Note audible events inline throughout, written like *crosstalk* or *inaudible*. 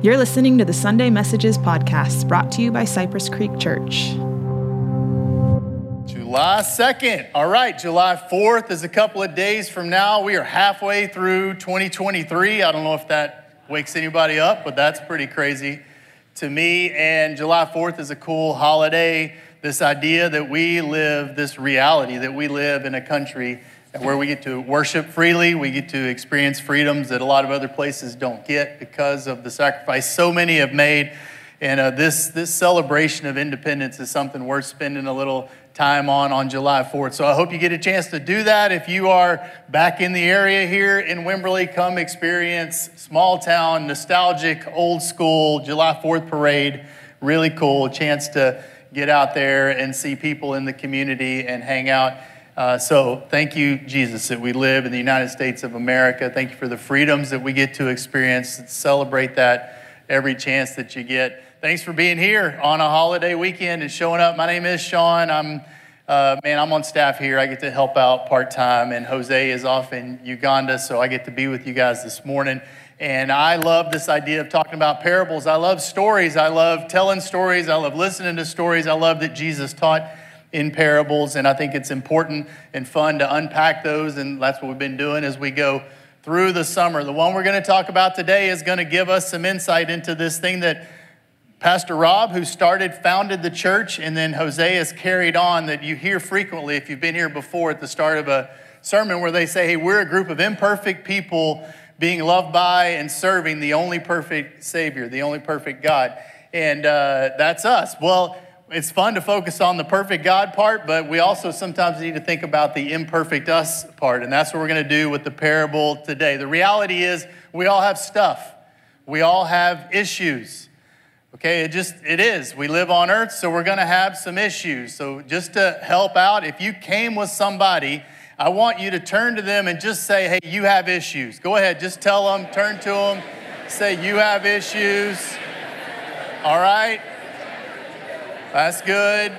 You're listening to the Sunday Messages podcast brought to you by Cypress Creek Church. July 2nd. All right, July 4th is a couple of days from now. We are halfway through 2023. I don't know if that wakes anybody up, but that's pretty crazy to me. And July 4th is a cool holiday. This idea that we live, this reality that we live in a country where we get to worship freely, we get to experience freedoms that a lot of other places don't get because of the sacrifice so many have made. And uh, this, this celebration of independence is something worth spending a little time on on July 4th. So I hope you get a chance to do that. If you are back in the area here in Wimberley, come experience small town, nostalgic, old school July 4th parade. Really cool. Chance to get out there and see people in the community and hang out. Uh, so, thank you, Jesus, that we live in the United States of America. Thank you for the freedoms that we get to experience. Celebrate that every chance that you get. Thanks for being here on a holiday weekend and showing up. My name is Shawn. I'm, uh, man, I'm on staff here. I get to help out part time, and Jose is off in Uganda, so I get to be with you guys this morning. And I love this idea of talking about parables. I love stories. I love telling stories. I love listening to stories. I love that Jesus taught in parables, and I think it's important and fun to unpack those, and that's what we've been doing as we go through the summer. The one we're going to talk about today is going to give us some insight into this thing that Pastor Rob, who started, founded the church, and then Jose has carried on that you hear frequently if you've been here before at the start of a sermon where they say, Hey, we're a group of imperfect people being loved by and serving the only perfect Savior, the only perfect God. And uh, that's us. Well, it's fun to focus on the perfect God part, but we also sometimes need to think about the imperfect us part. And that's what we're going to do with the parable today. The reality is, we all have stuff, we all have issues. Okay, it just, it is. We live on earth, so we're going to have some issues. So, just to help out, if you came with somebody, I want you to turn to them and just say, hey, you have issues. Go ahead, just tell them, turn to them, say, you have issues. All right? That's good.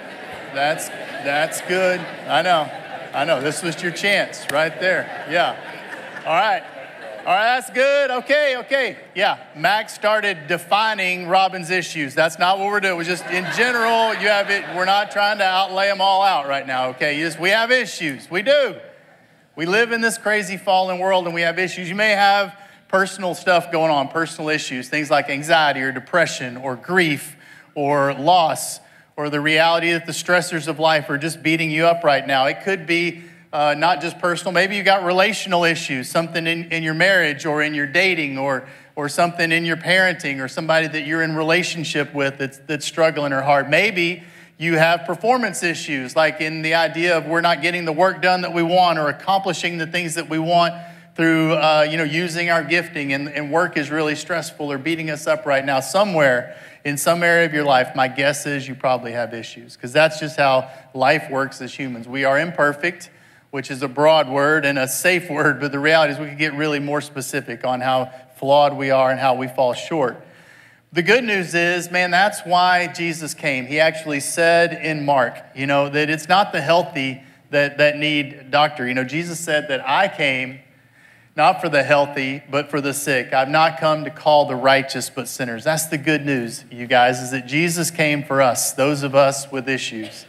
That's that's good. I know. I know. This was your chance right there. Yeah. All right. All right, that's good. Okay, okay. Yeah, Max started defining Robin's issues. That's not what we're doing. We're just in general, you have it. We're not trying to outlay them all out right now, okay? just, we have issues. We do. We live in this crazy fallen world and we have issues. You may have personal stuff going on, personal issues, things like anxiety or depression or grief or loss or the reality that the stressors of life are just beating you up right now. It could be uh, not just personal, maybe you got relational issues, something in, in your marriage or in your dating or, or something in your parenting or somebody that you're in relationship with that's, that's struggling or hard. Maybe you have performance issues, like in the idea of we're not getting the work done that we want or accomplishing the things that we want through uh, you know using our gifting and, and work is really stressful or beating us up right now somewhere in some area of your life, my guess is you probably have issues because that's just how life works as humans. We are imperfect, which is a broad word and a safe *laughs* word, but the reality is we could get really more specific on how flawed we are and how we fall short. The good news is, man, that's why Jesus came. He actually said in Mark, you know, that it's not the healthy that, that need doctor. You know, Jesus said that I came not for the healthy, but for the sick. I've not come to call the righteous, but sinners. That's the good news, you guys, is that Jesus came for us, those of us with issues.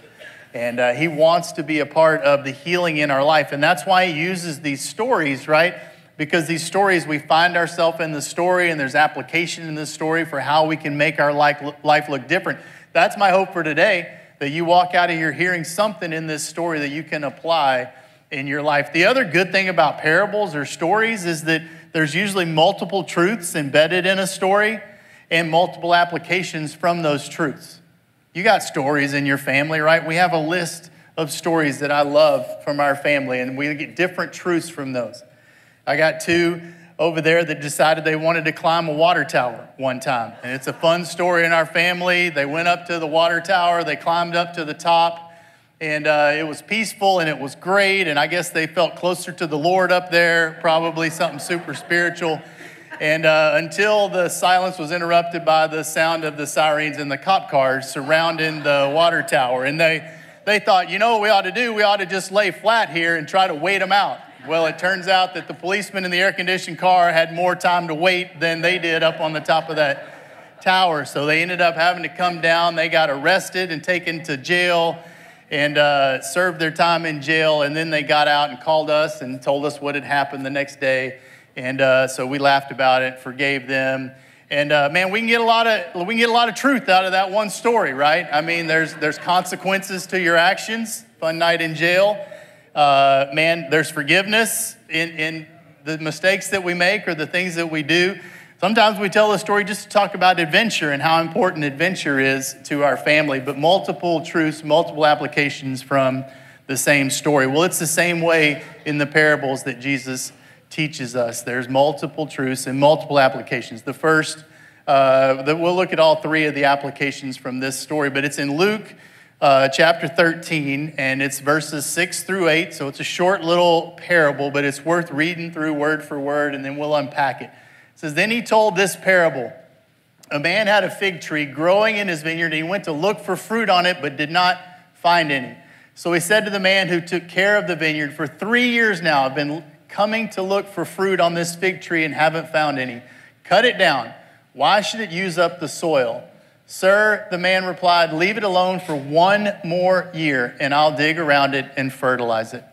And uh, he wants to be a part of the healing in our life. And that's why he uses these stories, right? Because these stories, we find ourselves in the story, and there's application in the story for how we can make our life, life look different. That's my hope for today, that you walk out of here hearing something in this story that you can apply in your life. The other good thing about parables or stories is that there's usually multiple truths embedded in a story and multiple applications from those truths. You got stories in your family, right? We have a list of stories that I love from our family, and we get different truths from those. I got two over there that decided they wanted to climb a water tower one time. And it's a fun story in our family. They went up to the water tower, they climbed up to the top, and uh, it was peaceful and it was great. And I guess they felt closer to the Lord up there, probably something super spiritual. And uh, until the silence was interrupted by the sound of the sirens and the cop cars surrounding the water tower. And they, they thought, you know what we ought to do? We ought to just lay flat here and try to wait them out. Well, it turns out that the policeman in the air conditioned car had more time to wait than they did up on the top of that tower. So they ended up having to come down. They got arrested and taken to jail and uh, served their time in jail. And then they got out and called us and told us what had happened the next day. And uh, so we laughed about it, forgave them. And uh, man, we can get a lot of we can get a lot of truth out of that one story, right? I mean, there's there's consequences to your actions. Fun night in jail. Uh, man, there's forgiveness in, in the mistakes that we make or the things that we do. Sometimes we tell a story just to talk about adventure and how important adventure is to our family, but multiple truths, multiple applications from the same story. Well, it's the same way in the parables that Jesus teaches us. There's multiple truths and multiple applications. The first, uh, that we'll look at all three of the applications from this story, but it's in Luke uh, chapter 13, and it's verses 6 through 8. So it's a short little parable, but it's worth reading through word for word, and then we'll unpack it says, Then he told this parable. A man had a fig tree growing in his vineyard, and he went to look for fruit on it, but did not find any. So he said to the man who took care of the vineyard, For three years now I've been coming to look for fruit on this fig tree and haven't found any. Cut it down. Why should it use up the soil? Sir, the man replied, Leave it alone for one more year, and I'll dig around it and fertilize it.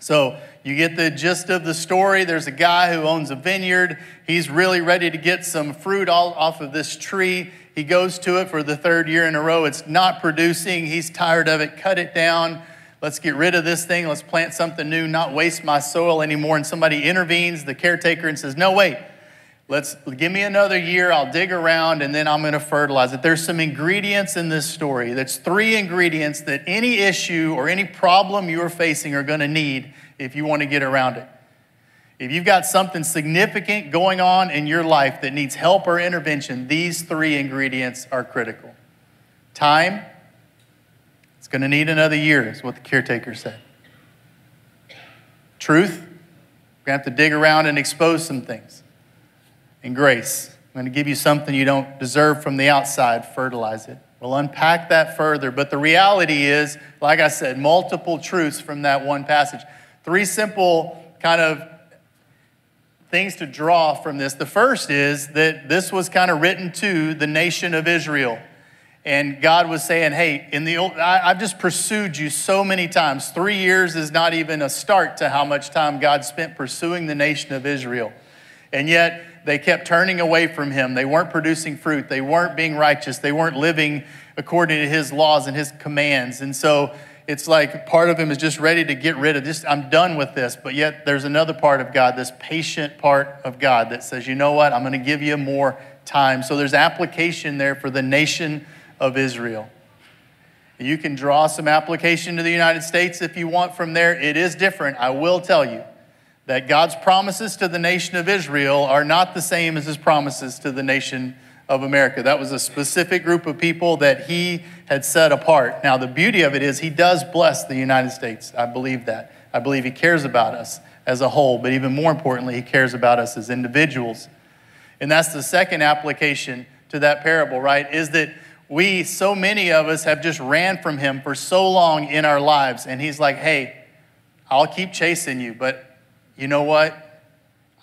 So you get the gist of the story. There's a guy who owns a vineyard. He's really ready to get some fruit all off of this tree. He goes to it for the third year in a row. It's not producing. He's tired of it. Cut it down. Let's get rid of this thing. Let's plant something new, not waste my soil anymore. And somebody intervenes, the caretaker, and says, No, wait. Let's give me another year. I'll dig around and then I'm going to fertilize it. There's some ingredients in this story. That's three ingredients that any issue or any problem you're facing are going to need if you want to get around it. If you've got something significant going on in your life that needs help or intervention, these three ingredients are critical. Time, it's going to need another year, is what the caretaker said. Truth, we're going to have to dig around and expose some things. And grace, I'm going to give you something you don't deserve from the outside, fertilize it. We'll unpack that further, but the reality is, like I said, multiple truths from that one passage. Three simple kind of things to draw from this. The first is that this was kind of written to the nation of Israel. And God was saying, Hey, in the old, I, have just pursued you so many times. Three years is not even a start to how much time God spent pursuing the nation of Israel. And yet they kept turning away from him. They weren't producing fruit. They weren't being righteous. They weren't living according to his laws and his commands. And so it's like part of him is just ready to get rid of this. I'm done with this. But yet there's another part of God, this patient part of God that says, you know what? I'm going to give you more time. So there's application there for the nation of Israel. You can draw some application to the United States if you want from there. It is different. I will tell you that God's promises to the nation of Israel are not the same as his promises to the nation of America. That was a specific group of people that he had set apart. Now, the beauty of it is he does bless the United States. I believe that. I believe he cares about us as a whole, but even more importantly, he cares about us as individuals. And that's the second application to that parable, right? Is that we, so many of us, have just ran from him for so long in our lives. And he's like, hey, I'll keep chasing you, but you know what?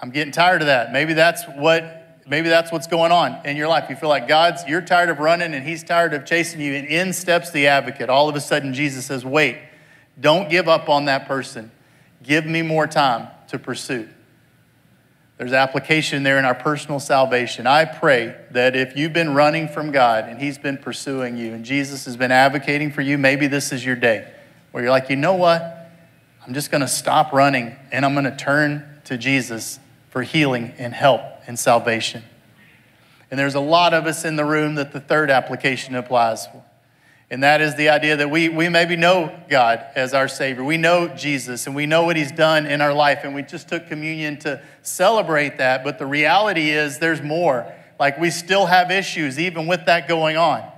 I'm getting tired of that. Maybe that's what Maybe that's what's going on in your life. You feel like God's, you're tired of running and He's tired of chasing you, and in steps the advocate. All of a sudden, Jesus says, Wait, don't give up on that person. Give me more time to pursue. There's application there in our personal salvation. I pray that if you've been running from God and He's been pursuing you and Jesus has been advocating for you, maybe this is your day where you're like, you know what? I'm just going to stop running and I'm going to turn to Jesus for healing and help and salvation. And there's a lot of us in the room that the third application applies for. And that is the idea that we, we maybe know God as our Savior. We know Jesus and we know what He's done in our life. And we just took communion to celebrate that. But the reality is there's more. Like we still have issues even with that going on.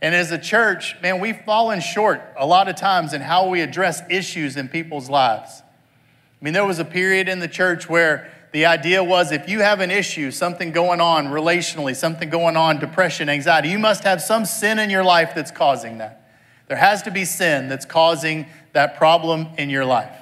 And as a church, man, we've fallen short a lot of times in how we address issues in people's lives. I mean, there was a period in the church where the idea was if you have an issue, something going on relationally, something going on, depression, anxiety, you must have some sin in your life that's causing that. There has to be sin that's causing that problem in your life.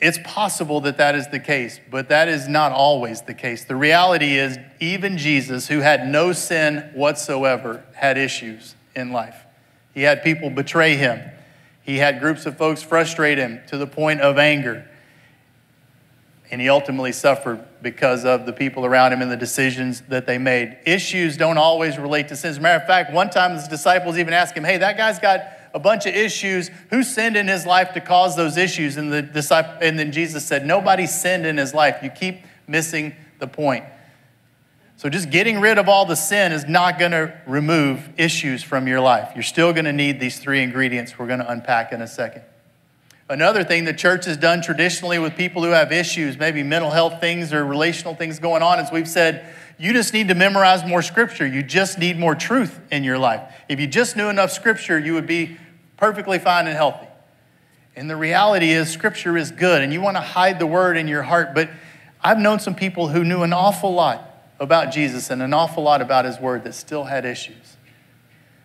It's possible that that is the case, but that is not always the case. The reality is, even Jesus, who had no sin whatsoever, had issues in life. He had people betray him, he had groups of folks frustrate him to the point of anger. And he ultimately suffered because of the people around him and the decisions that they made. Issues don't always relate to sin. As a matter of fact, one time his disciples even asked him, Hey, that guy's got a bunch of issues. Who sinned in his life to cause those issues? And, the disciple, and then Jesus said, Nobody sinned in his life. You keep missing the point. So just getting rid of all the sin is not going to remove issues from your life. You're still going to need these three ingredients we're going to unpack in a second. Another thing the church has done traditionally with people who have issues, maybe mental health things or relational things going on, is we've said, you just need to memorize more scripture. You just need more truth in your life. If you just knew enough scripture, you would be perfectly fine and healthy. And the reality is, scripture is good, and you want to hide the word in your heart. But I've known some people who knew an awful lot about Jesus and an awful lot about his word that still had issues.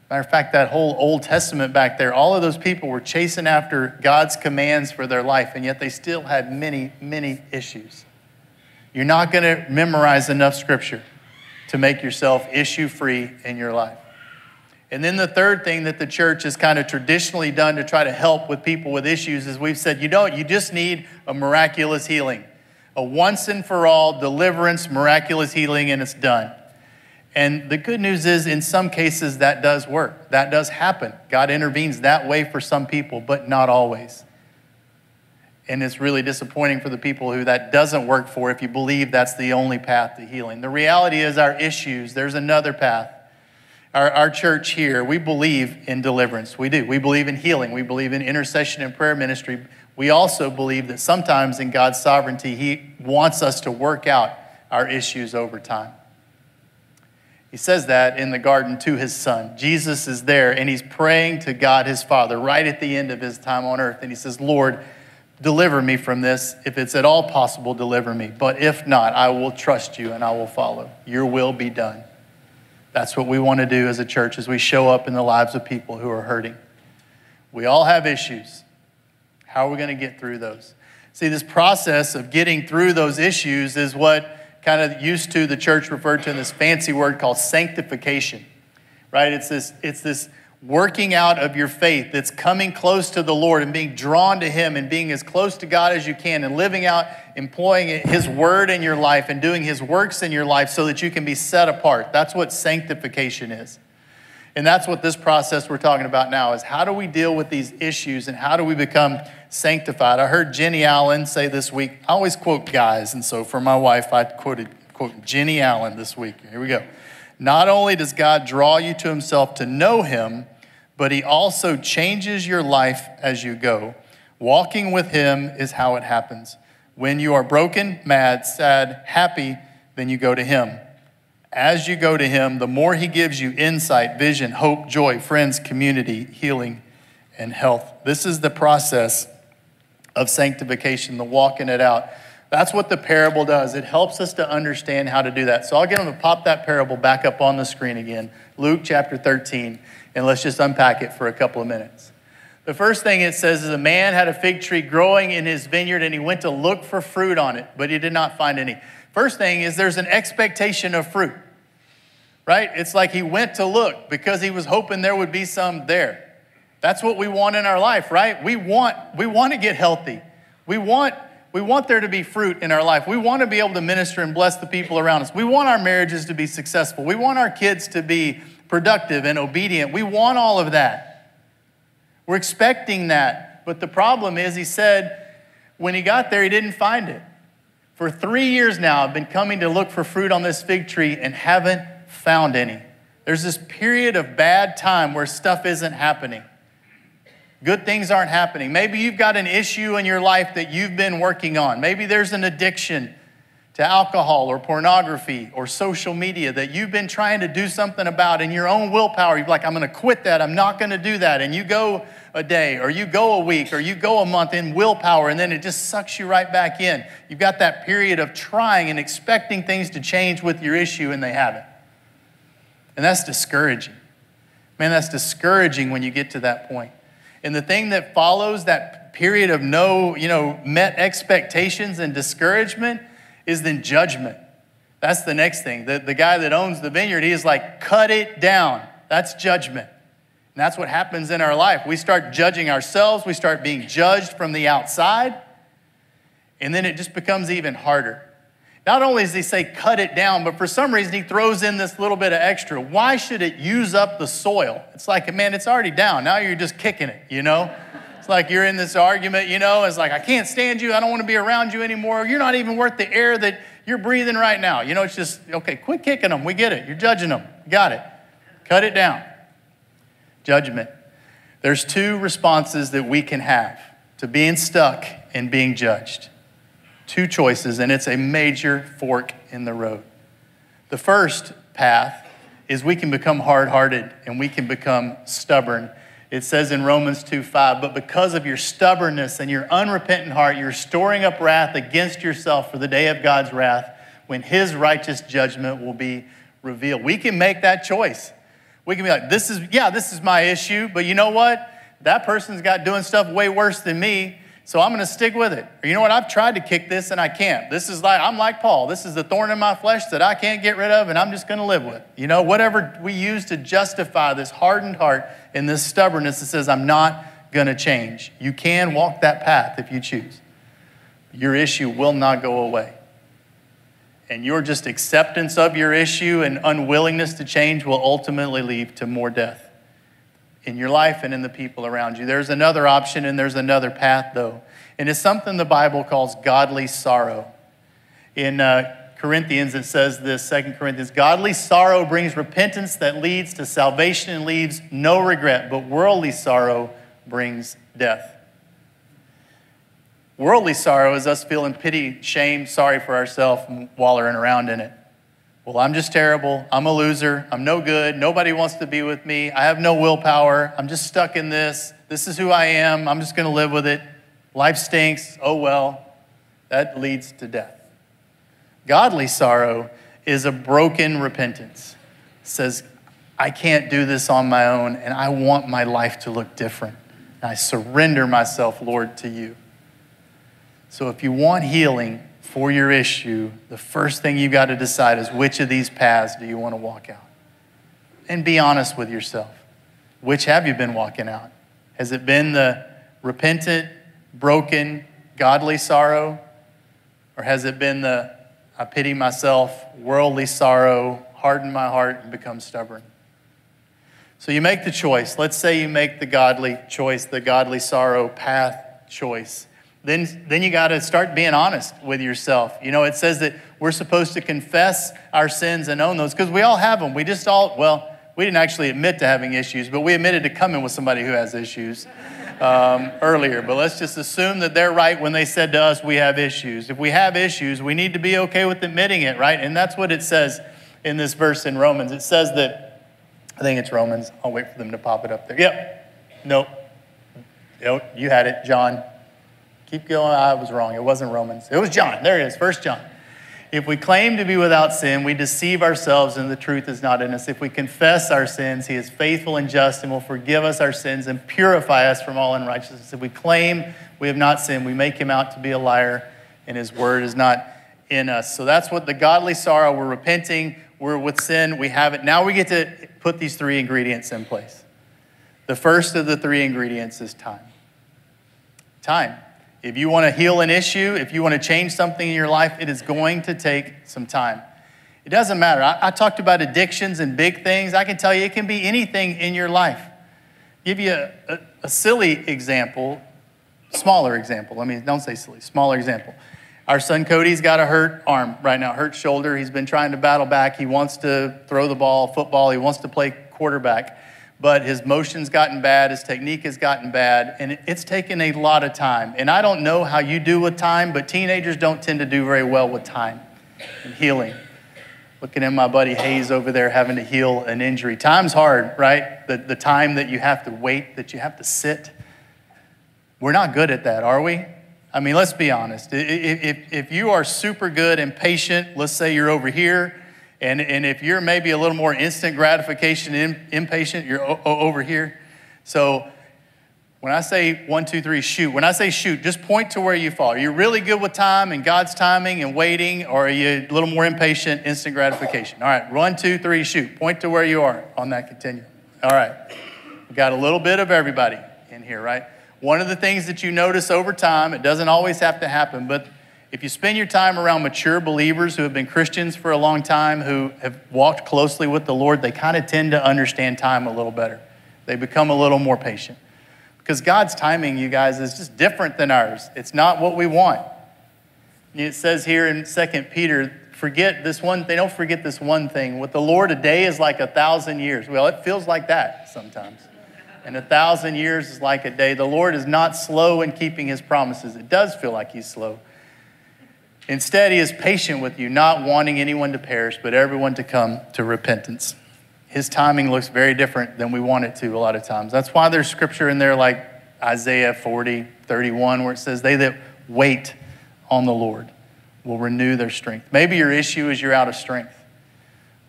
Matter of fact, that whole Old Testament back there, all of those people were chasing after God's commands for their life, and yet they still had many, many issues. You're not going to memorize enough scripture to make yourself issue free in your life. And then the third thing that the church has kind of traditionally done to try to help with people with issues is we've said, you don't, you just need a miraculous healing, a once and for all deliverance, miraculous healing, and it's done. And the good news is, in some cases, that does work. That does happen. God intervenes that way for some people, but not always. And it's really disappointing for the people who that doesn't work for if you believe that's the only path to healing. The reality is, our issues, there's another path. Our, our church here, we believe in deliverance. We do. We believe in healing. We believe in intercession and prayer ministry. We also believe that sometimes in God's sovereignty, He wants us to work out our issues over time. He says that in the garden to his son. Jesus is there and he's praying to God his Father right at the end of his time on earth. And he says, Lord, deliver me from this. If it's at all possible, deliver me. But if not, I will trust you and I will follow. Your will be done. That's what we want to do as a church as we show up in the lives of people who are hurting. We all have issues. How are we going to get through those? See, this process of getting through those issues is what kind of used to the church referred to in this fancy word called sanctification, right? It's this, it's this working out of your faith that's coming close to the Lord and being drawn to Him and being as close to God as you can and living out, employing His word in your life and doing His works in your life so that you can be set apart. That's what sanctification is. And that's what this process we're talking about now is how do we deal with these issues and how do we become sanctified? I heard Jennie Allen say this week, I always quote guys, and so for my wife, I quoted quote Jennie Allen this week. Here we go. Not only does God draw you to himself to know him, but he also changes your life as you go. Walking with him is how it happens. When you are broken, mad, sad, happy, then you go to him. As you go to Him, the more He gives you insight, vision, hope, joy, friends, community, healing, and health. This is the process of sanctification, the walking it out. That's what the parable does. It helps us to understand how to do that. So I'll get them to pop that parable back up on the screen again. Luke chapter 13, and let's just unpack it for a couple of minutes. The first thing it says is a man had a fig tree growing in his vineyard and he went to look for fruit on it, but he did not find any. First thing is there's an expectation of fruit, right? It's like he went to look because he was hoping there would be some there. That's what we want in our life, right? We want, we want to get healthy. We want, we want there to be fruit in our life. We want to be able to minister and bless the people around us. We want our marriages to be successful. We want our kids to be productive and obedient. We want all of that. We're expecting that. But the problem is, he said, when he got there, he didn't find it. For three years now, I've been coming to look for fruit on this fig tree and haven't found any. There's this period of bad time where stuff isn't happening. Good things aren't happening. Maybe you've got an issue in your life that you've been working on. Maybe there's an addiction to alcohol or pornography or social media that you've been trying to do something about in your own willpower. You're like, I'm going to quit that. I'm not going to do that. And you go a day or you go a week or you go a month in willpower and then it just sucks you right back in. You've got that period of trying and expecting things to change with your issue and they haven't. And that's discouraging. Man, that's discouraging when you get to that point. And the thing that follows that period of no, you know, met expectations and discouragement is then judgment. That's the next thing. The, the guy that owns the vineyard, he is like, cut it down. That's judgment. And that's what happens in our life. We start judging ourselves, we start being judged from the outside, and then it just becomes even harder. Not only does he say cut it down, but for some reason he throws in this little bit of extra. Why should it use up the soil? It's like, man, it's already down. Now you're just kicking it, you know? It's like you're in this argument, you know? It's like, I can't stand you. I don't want to be around you anymore. You're not even worth the air that you're breathing right now. You know, it's just, okay, quit kicking them. We get it. You're judging them. got it. Cut it down. Judgment. There's two responses that we can have to being stuck and being judged two choices, and it's a major fork in the road. The first path is we can become hard hearted and we can become stubborn. It says in Romans 2 5, but because of your stubbornness and your unrepentant heart, you're storing up wrath against yourself for the day of God's wrath when his righteous judgment will be revealed. We can make that choice. We can be like, this is, yeah, this is my issue, but you know what? That person's got doing stuff way worse than me. So I'm going to stick with it. Or you know what? I've tried to kick this and I can't. This is like, I'm like Paul. This is the thorn in my flesh that I can't get rid of and I'm just going to live with. You know, whatever we use to justify this hardened heart and this stubbornness that says, I'm not going to change. You can walk that path if you choose. Your issue will not go away. And your just acceptance of your issue and unwillingness to change will ultimately lead to more death in your life and in the people around you. There's another option and there's another path, though. And it's something the Bible calls godly sorrow. In uh, Corinthians, it says this, Second Corinthians Godly sorrow brings repentance that leads to salvation and leaves no regret, but worldly sorrow brings death. Worldly sorrow is us feeling pity, shame, sorry for ourselves, wallowing around in it. Well, I'm just terrible. I'm a loser. I'm no good. Nobody wants to be with me. I have no willpower. I'm just stuck in this. This is who I am. I'm just going to live with it. Life stinks. Oh, well. That leads to death. Godly sorrow is a broken repentance. It says, I can't do this on my own, and I want my life to look different. And I surrender myself, Lord, to you. So if you want healing, for your issue, the first thing you've got to decide is which of these paths do you want to walk out? And be honest with yourself. Which have you been walking out? Has it been the repentant, broken, godly sorrow? Or has it been the I pity myself, worldly sorrow, harden my heart, and become stubborn? So you make the choice. Let's say you make the godly choice, the godly sorrow path choice then, then you got to start being honest with yourself. You know, it says that we're supposed to confess our sins and own those because we all have them. We just all, well, we didn't actually admit to having issues, but we admitted to coming with somebody who has issues um, earlier. But let's just assume that they're right when they said to us, we have issues. If we have issues, we need to be okay with admitting it, right? And that's what it says in this verse in Romans. It says that, I think it's Romans. I'll wait for them to pop it up there. Yep. Nope. Nope. You had it, John. Keep going. I was wrong. It wasn't Romans. It was John. There it is, First John. If we claim to be without sin, we deceive ourselves and the truth is not in us. If we confess our sins, he is faithful and just and will forgive us our sins and purify us from all unrighteousness. If we claim we have not sinned, we make him out to be a liar and his word is not in us. So that's what the godly sorrow, we're repenting, we're with sin, we have it. Now we get to put these three ingredients in place. The first of the three ingredients is time. Time. If you want to heal an issue, if you want to change something in your life, it is going to take some time. It doesn't matter. I, I talked about addictions and big things. I can tell you it can be anything in your life. Give you a, a, a silly example, smaller example. I mean, don't say silly, smaller example. Our son Cody's got a hurt arm right now, hurt shoulder. He's been trying to battle back. He wants to throw the ball, football. He wants to play quarterback but his motion's gotten bad, his technique has gotten bad, and it's taken a lot of time. And I don't know how you do with time, but teenagers don't tend to do very well with time and healing. Looking at my buddy Hayes over there having to heal an injury. Time's hard, right? The, the time that you have to wait, that you have to sit. We're not good at that, are we? I mean, let's be honest. If, if, if you are super good and patient, let's say you're over here, and, and if you're maybe a little more instant gratification in, impatient, you're o- over here. So When I say one, two, three, shoot, when I say shoot, just point to where you fall. Are you really good with time and God's timing and waiting, or are you a little more impatient, instant gratification? All right, one, two, three, shoot. Point to where you are on that continuum. All right, we got a little bit of everybody in here, right? One of the things that you notice over time, it doesn't always have to happen, but if you spend your time around mature believers who have been Christians for a long time, who have walked closely with the Lord, they kind of tend to understand time a little better. They become a little more patient. Because God's timing, you guys, is just different than ours. It's not what we want. It says here in 2 Peter, forget this one, they don't forget this one thing. With the Lord, a day is like a thousand years. Well, it feels like that sometimes. And a thousand years is like a day. The Lord is not slow in keeping his promises. It does feel like he's slow. Instead, he is patient with you, not wanting anyone to perish, but everyone to come to repentance his timing looks very different than we want it to a lot of times. That's why there's scripture in there like Isaiah 40, 31, where it says, They that wait on the Lord will renew their strength. Maybe your issue is you're out of strength.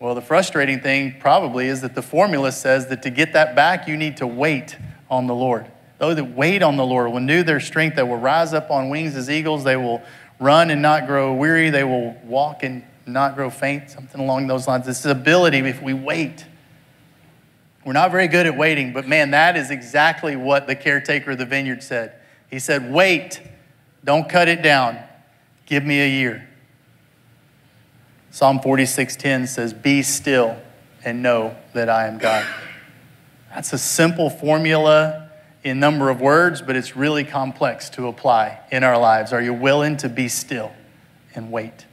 Well, the frustrating thing probably is that the formula says that to get that back, you need to wait on the Lord. Those that wait on the Lord will renew their strength. They will rise up on wings as eagles. They will run and not grow weary. They will walk and not grow faint, something along those lines. This ability, if we wait, we're not very good at waiting, but man, that is exactly what the caretaker of the vineyard said. He said, Wait, don't cut it down. Give me a year. Psalm 46:10 says, Be still and know that I am God. That's a simple formula in number of words, but it's really complex to apply in our lives. Are you willing to be still and wait?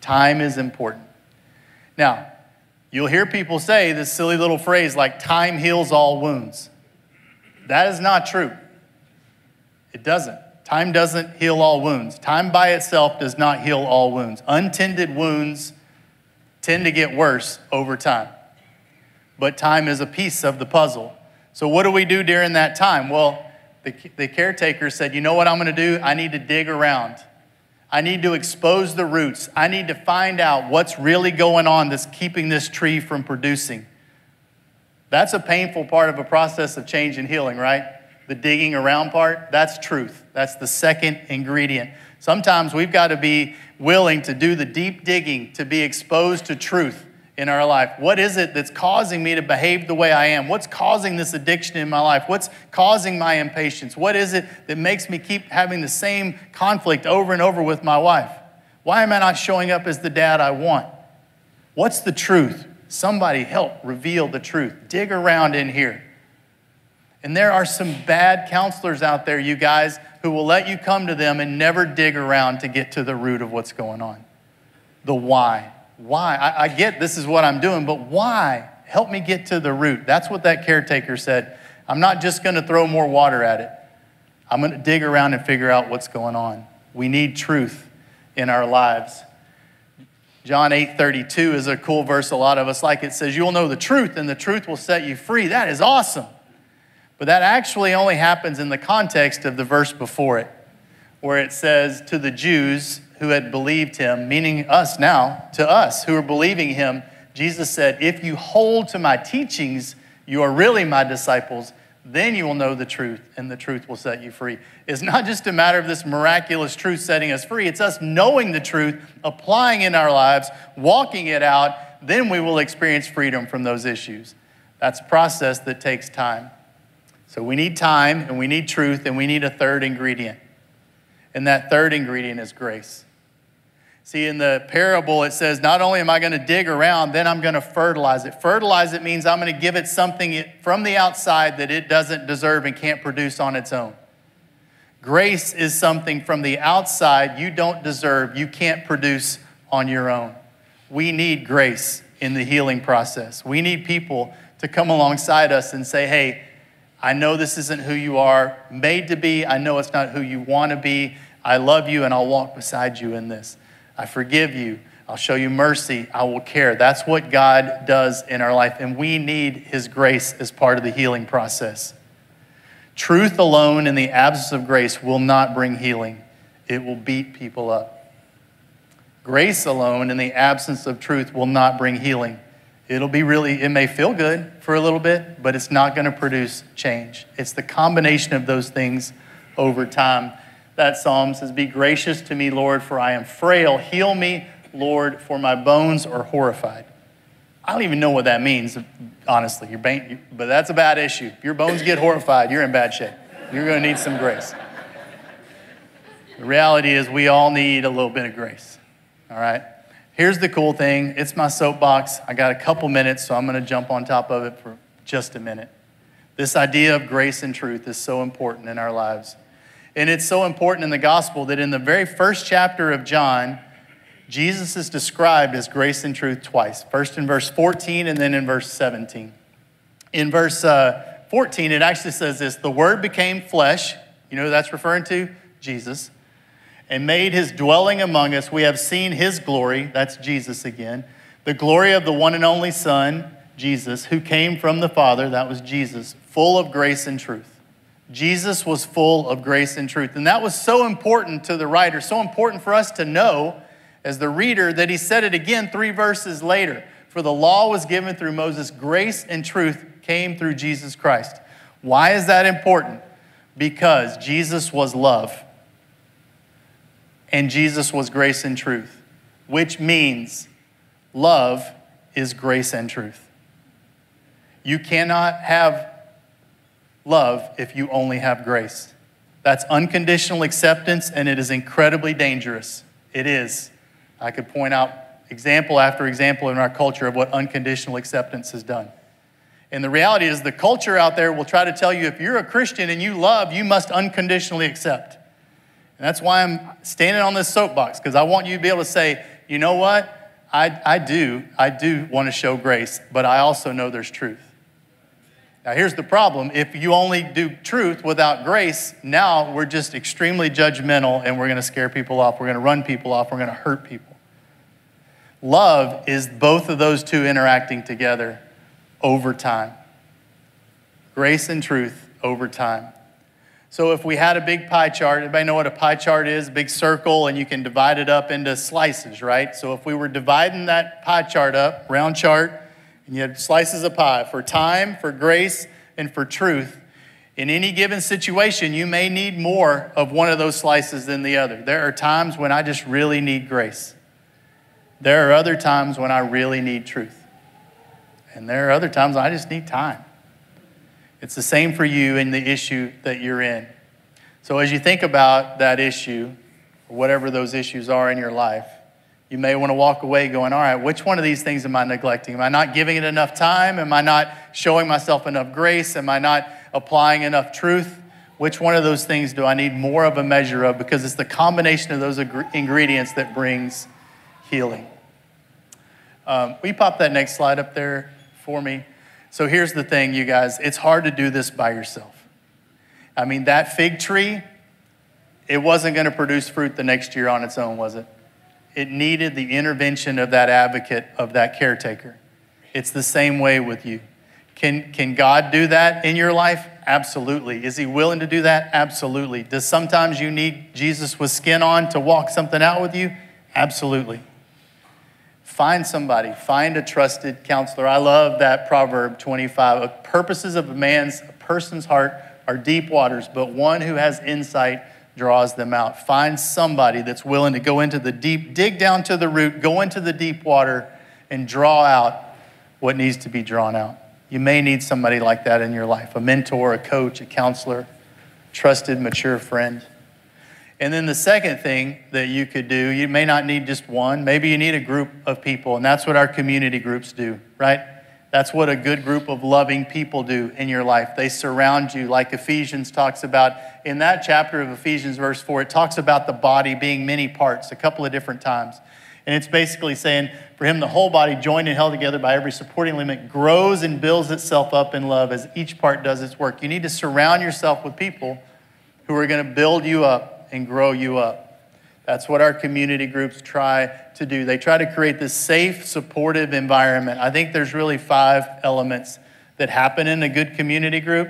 Time is important. Now, you'll hear people say this silly little phrase like, time heals all wounds. That is not true. It doesn't. Time doesn't heal all wounds. Time by itself does not heal all wounds. Untended wounds tend to get worse over time. But time is a piece of the puzzle. So, what do we do during that time? Well, the, the caretaker said, You know what I'm going to do? I need to dig around. I need to expose the roots. I need to find out what's really going on that's keeping this tree from producing. That's a painful part of a process of change and healing, right? The digging around part, that's truth. That's the second ingredient. Sometimes we've got to be willing to do the deep digging to be exposed to truth in our life? What is it that's causing me to behave the way I am? What's causing this addiction in my life? What's causing my impatience? What is it that makes me keep having the same conflict over and over with my wife? Why am I not showing up as the dad I want? What's the truth? Somebody help reveal the truth. Dig around in here. And there are some bad counselors out there, you guys, who will let you come to them and never dig around to get to the root of what's going on. The why. Why? I, I get this is what I'm doing, but why? Help me get to the root. That's what that caretaker said. I'm not just going to throw more water at it. I'm going to dig around and figure out what's going on. We need truth in our lives. John 8 32 is a cool verse a lot of us like. It says, You'll know the truth, and the truth will set you free. That is awesome. But that actually only happens in the context of the verse before it, where it says, To the Jews, who had believed him, meaning us now, to us who are believing him, Jesus said, If you hold to my teachings, you are really my disciples. Then you will know the truth, and the truth will set you free. It's not just a matter of this miraculous truth setting us free, it's us knowing the truth, applying in our lives, walking it out. Then we will experience freedom from those issues. That's a process that takes time. So we need time, and we need truth, and we need a third ingredient. And that third ingredient is grace. See, in the parable, it says, not only am I going to dig around, then I'm going to fertilize it. Fertilize it means I'm going to give it something from the outside that it doesn't deserve and can't produce on its own. Grace is something from the outside you don't deserve, you can't produce on your own. We need grace in the healing process. We need people to come alongside us and say, hey, I know this isn't who you are made to be. I know it's not who you want to be. I love you and I'll walk beside you in this. I forgive you. I'll show you mercy. I will care. That's what God does in our life, and we need His grace as part of the healing process. Truth alone in the absence of grace will not bring healing, it will beat people up. Grace alone in the absence of truth will not bring healing, It'll be really, it may feel good for a little bit, but it's not going to produce change. It's the combination of those things over time. That psalm says, Be gracious to me, Lord, for I am frail. Heal me, Lord, for my bones are horrified. I don't even know what that means, honestly. But that's a bad issue. If your bones get horrified, you're in bad shape. You're going to need some grace. The reality is, we all need a little bit of grace. All right? Here's the cool thing it's my soapbox. I got a couple minutes, so I'm going to jump on top of it for just a minute. This idea of grace and truth is so important in our lives. And it's so important in the gospel that in the very first chapter of John, Jesus is described as grace and truth twice. First in verse 14 and then in verse 17. In verse uh, 14, it actually says this The Word became flesh. You know that's referring to? Jesus and made his dwelling among us. We have seen his glory, that's Jesus again, the glory of the one and only Son, Jesus, who came from the Father, that was Jesus, full of grace and truth. Jesus was full of grace and truth. And that was so important to the writer, so important for us to know as the reader that he said it again three verses later. For the law was given through Moses, grace and truth came through Jesus Christ. Why is that important? Because Jesus was love and Jesus was grace and truth, which means love is grace and truth. You cannot have love if you only have grace. That's unconditional acceptance, and it is incredibly dangerous. It is. I could point out example after example in our culture of what unconditional acceptance has done. And the reality is, the culture out there will try to tell you if you're a Christian and you love, you must unconditionally accept. And that's why I'm standing on this soapbox, because I want you to be able to say, you know what? I, I do, I do want to show grace, but I also know there's truth. Now, here's the problem. If you only do truth without grace, now we're just extremely judgmental and we're going to scare people off. We're going to run people off. We're going to hurt people. Love is both of those two interacting together over time. Grace and truth over time. So if we had a big pie chart, everybody know what a pie chart is? Big circle, and you can divide it up into slices, right? So if we were dividing that pie chart up, round chart, and you had slices of pie for time, for grace, and for truth, in any given situation, you may need more of one of those slices than the other. There are times when I just really need grace. There are other times when I really need truth. And there are other times I just need time. It's the same for you in the issue that you're in. So, as you think about that issue, whatever those issues are in your life, you may want to walk away going, All right, which one of these things am I neglecting? Am I not giving it enough time? Am I not showing myself enough grace? Am I not applying enough truth? Which one of those things do I need more of a measure of? Because it's the combination of those ingredients that brings healing. Um, you pop that next slide up there for me? So here's the thing, you guys it's hard to do this by yourself. I mean, that fig tree, it wasn't going to produce fruit the next year on its own, was it? It needed the intervention of that advocate, of that caretaker. It's the same way with you. Can, can God do that in your life? Absolutely. Is He willing to do that? Absolutely. Does sometimes you need Jesus with skin on to walk something out with you? Absolutely. Find somebody, find a trusted counselor. I love that proverb 25. The purposes of a man's a person's heart are deep waters, but one who has insight draws them out. Find somebody that's willing to go into the deep, dig down to the root, go into the deep water, and draw out what needs to be drawn out. You may need somebody like that in your life a mentor, a coach, a counselor, trusted, mature friend. And then the second thing that you could do, you may not need just one, maybe you need a group of people, and that's what our community groups do, right? That's what a good group of loving people do in your life. They surround you, like Ephesians talks about. In that chapter of Ephesians, verse 4, it talks about the body being many parts a couple of different times. And it's basically saying, for him, the whole body, joined and held together by every supporting ligament, grows and builds itself up in love as each part does its work. You need to surround yourself with people who are going to build you up and grow you up. That's what our community groups try to do. They try to create this safe, supportive environment. I think there's really five elements that happen in a good community group.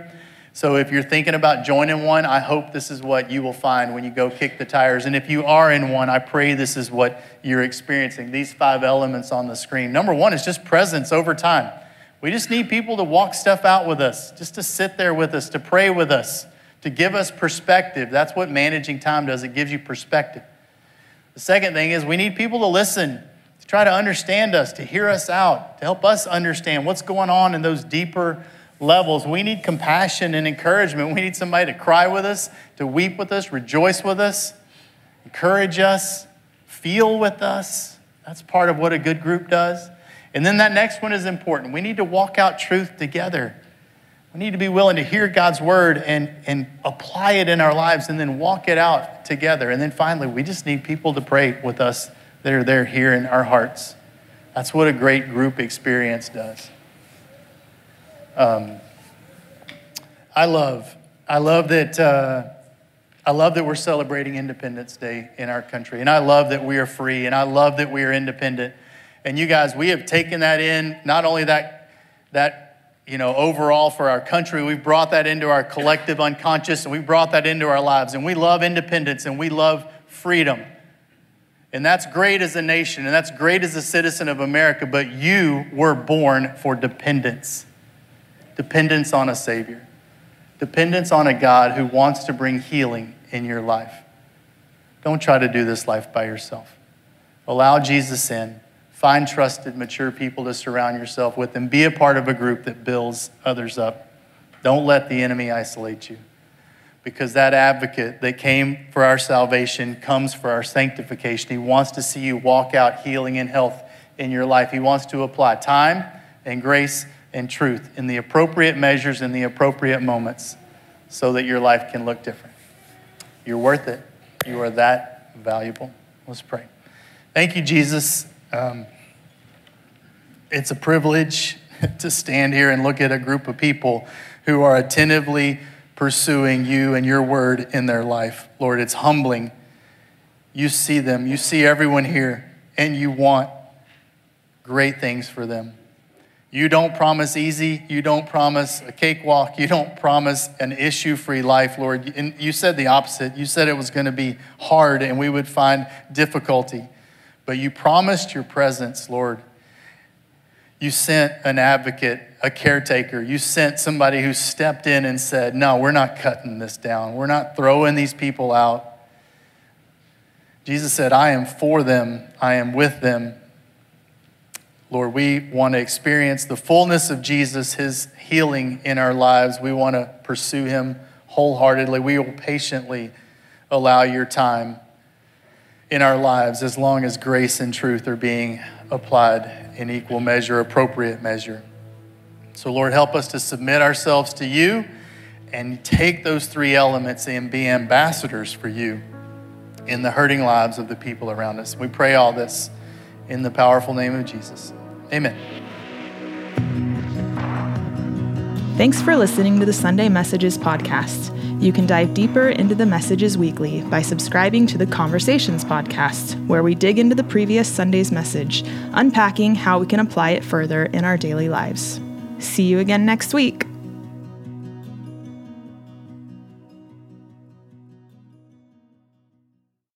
So if you're thinking about joining one, I hope this is what you will find when you go kick the tires. And if you are in one, I pray this is what you're experiencing. These five elements on the screen. Number one is just presence over time. We just need people to walk stuff out with us, just to sit there with us, to pray with us, to give us perspective. That's what managing time does, it gives you perspective. The second thing is we need people to listen, to try to understand us, to hear us out, to help us understand what's going on in those deeper levels. We need compassion and encouragement. We need somebody to cry with us, to weep with us, rejoice with us, encourage us, feel with us. That's part of what a good group does. And then that next one is important. We need to walk out truth together. We need to be willing to hear God's word and, and apply it in our lives and then walk it out together. And then finally, we just need people to pray with us that are there here in our hearts. That's what a great group experience does. Um, I love, I love that, uh, I love that we're celebrating Independence Day in our country, and I love that we are free, and I love that we are independent. And you guys, we have taken that in, not only that, that you know, overall for our country, we've brought that into our collective unconscious, and we brought that into our lives, and we love independence, and we love freedom. And that's great as a nation, and that's great as a citizen of America, but you were born for dependence dependence on a Savior, dependence on a God who wants to bring healing in your life. Don't try to do this life by yourself. Allow Jesus in. Find trusted, mature people to surround yourself with and be a part of a group that builds others up. Don't let the enemy isolate you because that advocate that came for our salvation comes for our sanctification. He wants to see you walk out healing and health in your life. He wants to apply time and grace and truth in the appropriate measures in the appropriate moments so that your life can look different. You're worth it. You are that valuable. Let's pray. Thank you, Jesus. Um, it's a privilege *laughs* to stand here and look at a group of people who are attentively pursuing you and your word in their life. Lord, it's humbling. You see them, you see everyone here, and you want great things for them. You don't promise easy. You don't promise a cakewalk. You don't promise an issue free life, Lord. And you said the opposite. You said it was going to be hard and we would find difficulty. But you promised your presence, Lord. You sent an advocate, a caretaker. You sent somebody who stepped in and said, No, we're not cutting this down. We're not throwing these people out. Jesus said, I am for them, I am with them, Lord, we want to experience the fullness of Jesus, his healing in our lives. We want to pursue him wholeheartedly. We will patiently allow your time in our lives as long as grace and truth are being applied in equal measure, appropriate measure. So, Lord, help us to submit ourselves to you and take those three elements and be ambassadors for you in the hurting lives of the people around us. We pray all this in the powerful name of Jesus. Amen. Thanks for listening to the Sunday Messages podcast. You can dive deeper into the messages weekly by subscribing to the Conversations podcast, where we dig into the previous Sunday's message, unpacking how we can apply it further in our daily lives. See you again next week.